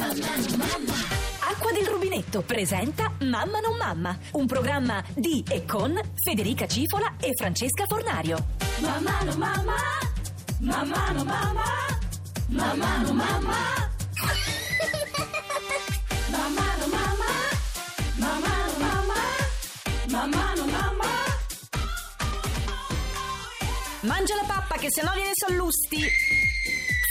Acqua del rubinetto presenta Mamma non mamma, un programma di e con Federica Cifola e Francesca Fornario. Mamma non mamma, mamma non mamma, mamma non mamma. Mamma non mamma, mamma non mamma, mamma non mamma. Mangia la pappa che sennò viene sallusti.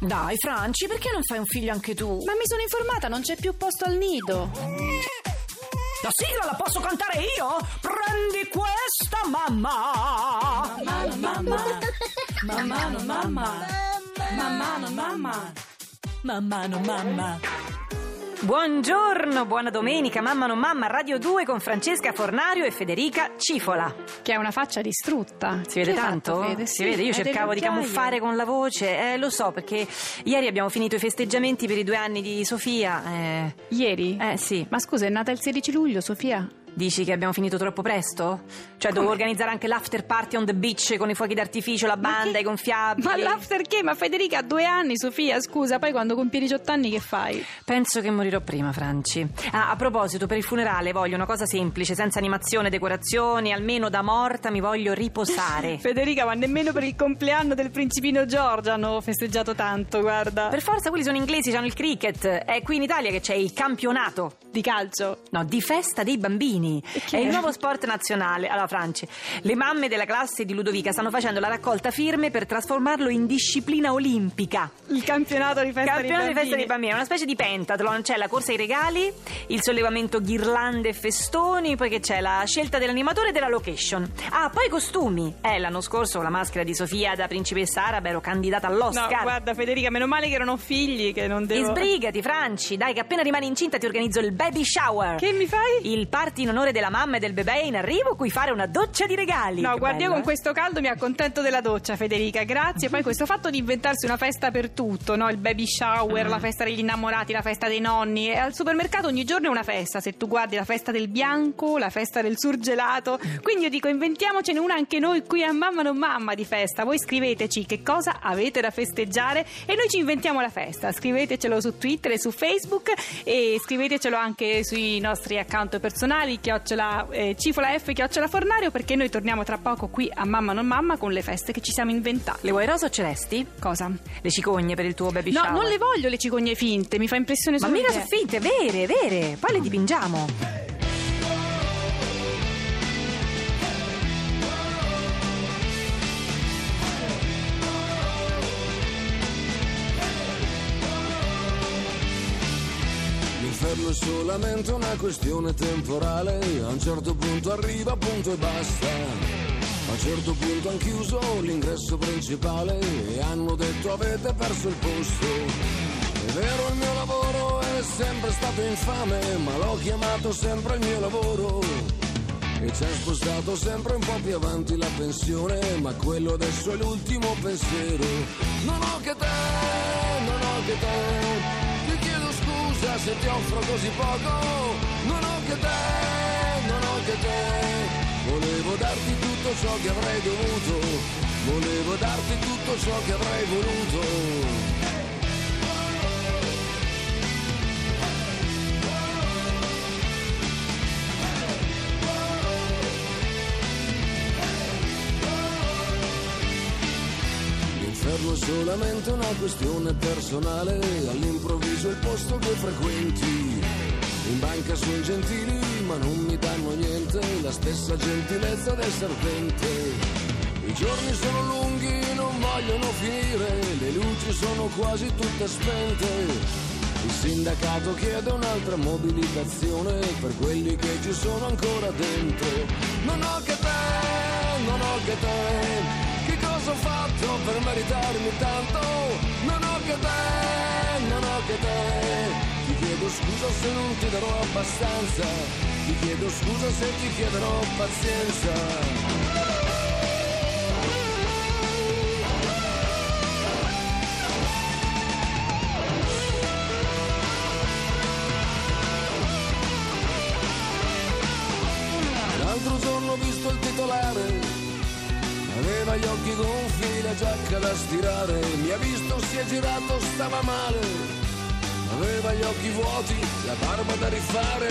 Dai, Franci, perché non fai un figlio anche tu? Ma mi sono informata, non c'è più posto al nido. La sigla la posso cantare io? Prendi questa, mamma! Mamma, mamma. Mamma, no, mamma. Mamma, no, mamma. Mamma no mamma. Buongiorno, buona domenica, mamma non mamma, Radio 2 con Francesca Fornario e Federica Cifola. Che ha una faccia distrutta. Si vede Che tanto? Fede? Si Sì, vede, io cercavo di camuffare con la voce, eh, lo so perché ieri abbiamo finito i festeggiamenti per i due anni di Sofia. Eh, Ieri? eh sì, Ma scusa, è nata il 16 luglio, Sofia? Dici che abbiamo finito troppo presto? Cioè dovevo organizzare anche l'after party on the beach con i fuochi d'artificio, la banda, i gonfiabili. Ma l'after che? Ma Federica ha due anni, Sofia, scusa, poi quando compi 18 anni che fai? Penso che morirò prima, Franci. Ah, a proposito, per il funerale voglio una cosa semplice, senza animazione, decorazioni, almeno da morta mi voglio riposare. Federica, ma nemmeno per il compleanno del principino Giorgio hanno festeggiato tanto, guarda. Per forza quelli sono inglesi, hanno il cricket. È qui in Italia che c'è il campionato. Di calcio. No, di festa dei bambini. Che È il nuovo sport nazionale. Allora, Franci, le mamme della classe di Ludovica stanno facendo la raccolta firme per trasformarlo in disciplina olimpica. Il campionato di festa Campionato dei di festa bambini. dei bambini, è una specie di pentathlon, c'è la corsa ai regali, il sollevamento ghirlande e festoni, poi che c'è la scelta dell'animatore e della location. Ah, poi i costumi. Eh, l'anno scorso con la maschera di Sofia da principessa araba ero candidata No, all'Oscar. guarda Federica, meno male che ho figli, che non E devo... sbrigati, Franci, dai, che appena rimani incinta ti organizzo il baby shower. Che mi fai? Il party onore della mamma e del bebè in arrivo, cui fare una doccia di regali. No, guarda, io con eh? questo caldo mi accontento della doccia, Federica, grazie. Poi questo fatto di inventarsi una festa per tutto, no? Il baby shower, Mm. la festa degli innamorati, la festa dei nonni. E al supermercato ogni giorno è una festa. Se tu guardi la festa del bianco, la festa del surgelato. Quindi io dico, inventiamocene una anche noi qui a Mamma non Mamma di festa. Voi scriveteci che cosa avete da festeggiare e noi ci inventiamo la festa. Scrivetecelo su Twitter e su Facebook e scrivetecelo anche sui nostri account personali, chiocciola eh, cifola F, chiocciola Fornario, perché noi torniamo tra poco qui a Mamma non Mamma con le feste che ci siamo inventati. Le vuoi rosa o celesti? Cosa? Le cicogne per il tuo baby No, shower. non le voglio le cicogne finte, mi fa impressione Ma solo mica l'idea. sono finte, vere, vere. Poi le dipingiamo. L'inferno è solamente una questione temporale, a un certo punto arriva, punto e basta. A un certo punto hanno chiuso l'ingresso principale e hanno detto avete perso il posto. È vero il mio lavoro è sempre stato infame, ma l'ho chiamato sempre il mio lavoro. E ci ha spostato sempre un po' più avanti la pensione, ma quello adesso è l'ultimo pensiero. Non ho che te, non ho che te, scusa se ti offro così poco. Non ho che te, non ho che te, volevo darti tutto ciò che avrei dovuto, volevo darti tutto ciò che avrei voluto. Solamente una questione personale, all'improvviso il posto che frequenti. In banca sono gentili ma non mi danno niente, la stessa gentilezza del serpente. I giorni sono lunghi, non vogliono finire, le luci sono quasi tutte spente. Il sindacato chiede un'altra mobilitazione per quelli che ci sono ancora dentro. Non ho che te, non ho che te, ho fatto per meritarmi tanto? Non ho che te, non ho che te, ti chiedo scusa se non ti darò abbastanza, Ti chiedo scusa se ti chiederò pazienza. L'altro giorno ho visto il titolare, aveva gli occhi gonfi, la giacca da stirare, mi ha visto, si è girato, stava male, aveva gli occhi vuoti, la barba da rifare.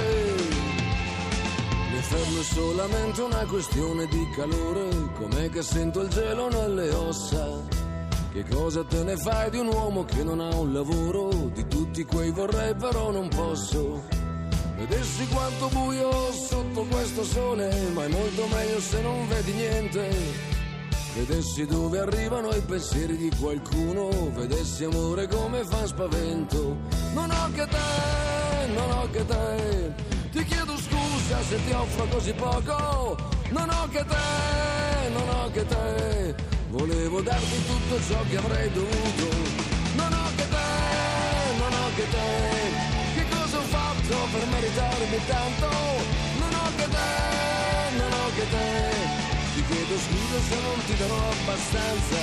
L'inferno è solamente una questione di calore, com'è che sento il gelo nelle ossa. Che cosa te ne fai di un uomo che non ha un lavoro? Di tutti quei vorrei però non posso. Vedessi quanto buio sotto questo sole, ma è molto meglio se non vedi niente. Vedessi dove arrivano i pensieri di qualcuno, vedessi amore come fa spavento. Non ho che te, non ho che te, ti chiedo scusa se ti offro così poco. Non ho che te, non ho che te, volevo darti tutto ciò che avrei dovuto. Non ho che te, non ho che te. Che cosa ho fatto per meritarmi tanto? Non ho che te, non ho che te. Scusa se non ti darò abbastanza.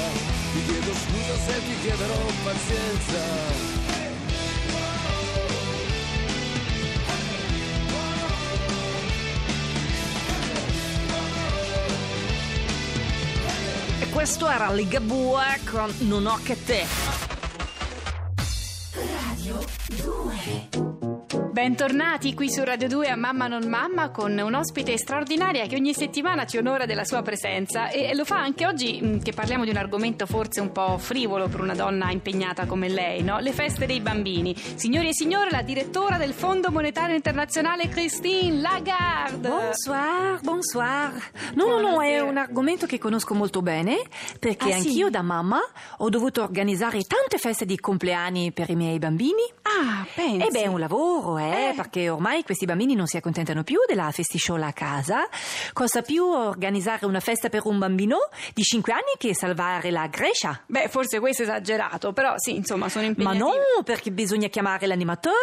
Ti chiedo scusa se ti chiederò pazienza. E questo era Ligabue con Non ho che te. Bentornati qui su Radio 2 a Mamma non Mamma con un'ospite straordinaria che ogni settimana ci onora della sua presenza e lo fa anche oggi mh, che parliamo di un argomento forse un po' frivolo per una donna impegnata come lei, no? Le feste dei bambini. Signori e signore, la direttora del Fondo Monetario Internazionale Christine Lagarde. Bonsoir, bonsoir. No, no, no, è un argomento che conosco molto bene perché Ah, sì? anch'io da mamma ho dovuto organizzare tante feste di compleanni per i miei bambini. Ah, pensi. E beh, è un lavoro, eh, Eh. perché ormai questi bambini non si accontentano più della festiciola a casa. Costa più organizzare una festa per un bambino di 5 anni che salvare la Grecia. Beh, forse questo è esagerato, però sì, insomma, sono Ma impegnative. no, perché bisogna chiamare l'animatore,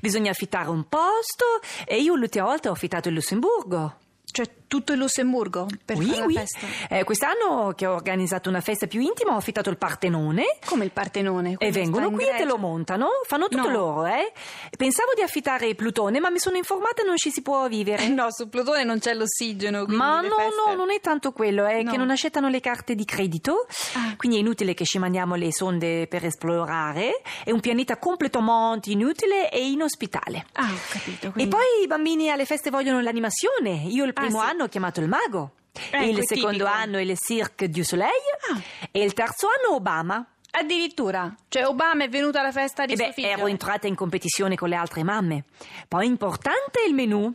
bisogna affittare un posto e io l'ultima volta ho affittato il Lussemburgo. Cioè, tutto il Lussemburgo per Oui, fare oui. festa? Eh, quest'anno che ho organizzato una festa più intima ho affittato il Partenone. Come il Partenone. E vengono qui e te lo montano, fanno tutto No. loro, eh. Pensavo di affittare Plutone, ma mi sono informata e non ci si può vivere. Eh, No, su Plutone non c'è l'ossigeno. Ma no, no, non è tanto quello, è No. che non accettano le carte di credito, Ah. quindi è inutile che ci mandiamo le sonde per esplorare, è un pianeta completamente inutile e inospitale. Ah, ho capito. E quindi- poi i bambini alle feste vogliono l'animazione. Io il Ah, primo sì. anno ho chiamato il mago, Ecco, il secondo tipico. anno il Cirque du Soleil Ah. e il terzo anno Obama. Addirittura, cioè Obama è venuto alla festa di E suo beh, figlio. ero entrata in competizione con le altre mamme. Poi importante il menù.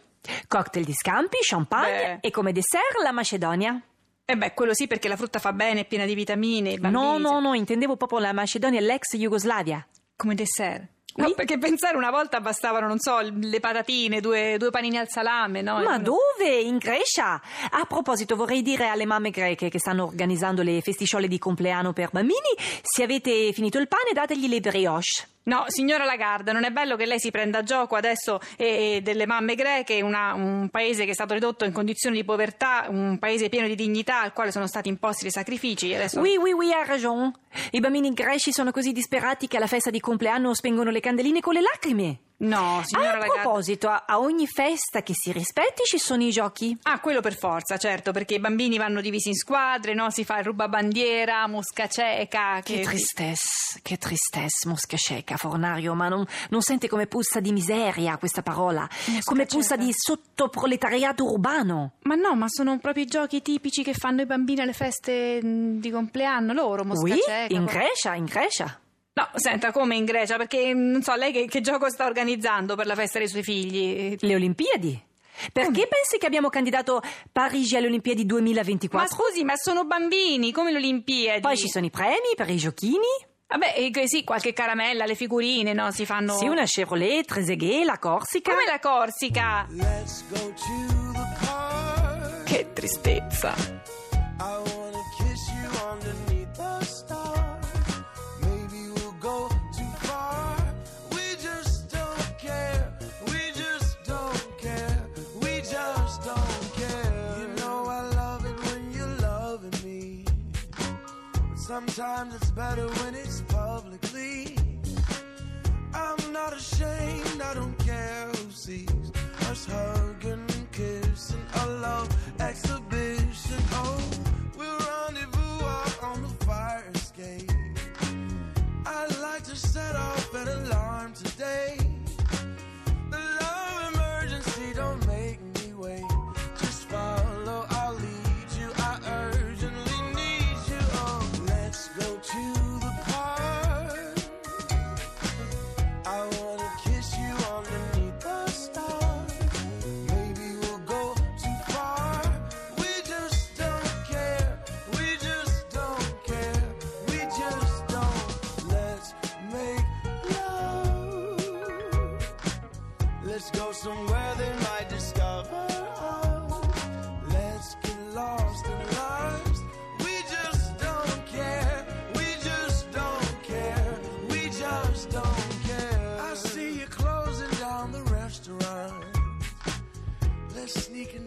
Cocktail di scampi, champagne Beh. e come dessert la Macedonia. Eh beh, quello sì perché la frutta fa bene, è piena di vitamine. i bambini No, no, no, intendevo proprio la Macedonia, l'ex Jugoslavia. Come dessert. No, perché pensare una volta bastavano, non so, le patatine, due, due panini al salame, no? Ma dove? In Grecia? A proposito, vorrei dire alle mamme greche che stanno organizzando le festicciole di compleanno per bambini, se avete finito il pane dategli le brioche. No, signora Lagarde, non è bello che lei si prenda a gioco adesso eh, delle mamme greche, una- un paese che è stato ridotto in condizioni di povertà, un paese pieno di dignità al quale sono stati imposti dei sacrifici. Adesso... Oui, oui, oui, ha ragione. I bambini greci sono così disperati che alla festa di compleanno spengono le candeline con le lacrime. No, signora a Lagarde. proposito, a, a ogni festa che si rispetti ci sono i giochi. Ah, quello per forza, certo, perché i bambini vanno divisi in squadre, no? Si fa il rubabandiera, mosca cieca. Che tristesse, che tristesse, mosca cieca, fornario, ma non, non sente come puzza di miseria questa parola, come puzza di sottoproletariato urbano. Ma no, ma sono proprio i giochi tipici che fanno i bambini alle feste mh, di compleanno loro, mosca Oui, cieca. in Grecia, in Grecia. No, senta, come in Grecia? Perché non so, lei che, che gioco sta organizzando per la festa dei suoi figli? Le Olimpiadi. Perché pensi che abbiamo candidato Parigi alle Olimpiadi Ma 2024? scusi, ma sono bambini, come le Olimpiadi? Poi ci sono i premi per i giochini. Vabbè, eh, sì, qualche caramella, le figurine, no? Si fanno... Sì, una Chevrolet, Trezeguet, la Corsica. Come la Corsica? Let's go to the car. Che tristezza. Sometimes it's better when it's publicly. I'm not ashamed, I don't care who sees us hugging and kissing. A love exhibition. Oh, we'll rendezvous out on the fire escape. I'd like to set off an alarm today. Somewhere they might discover us. Let's get lost in lives. We just don't care. We just don't care. We just don't care. I see you closing down the restaurant. Let's sneak and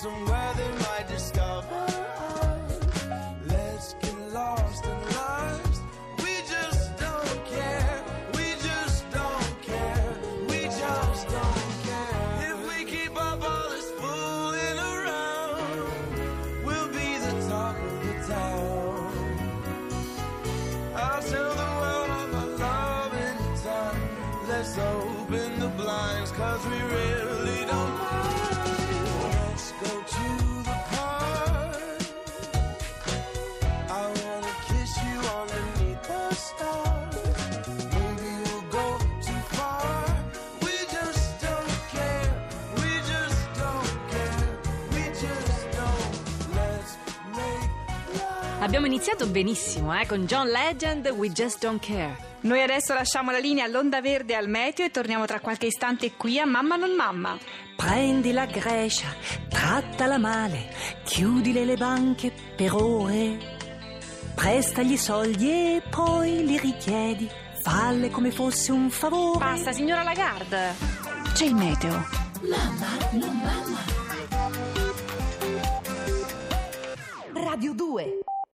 somewhere that Abbiamo iniziato benissimo, eh, con John Legend, We Just Don't Care. Noi adesso lasciamo la linea all'onda verde al meteo e torniamo tra qualche istante qui a Mamma non Mamma. Prendi la Grecia, trattala male, chiudile le banche per ore, prestagli soldi e poi li richiedi, falle come fosse un favore. Basta, signora Lagarde. C'è il meteo. Radio 2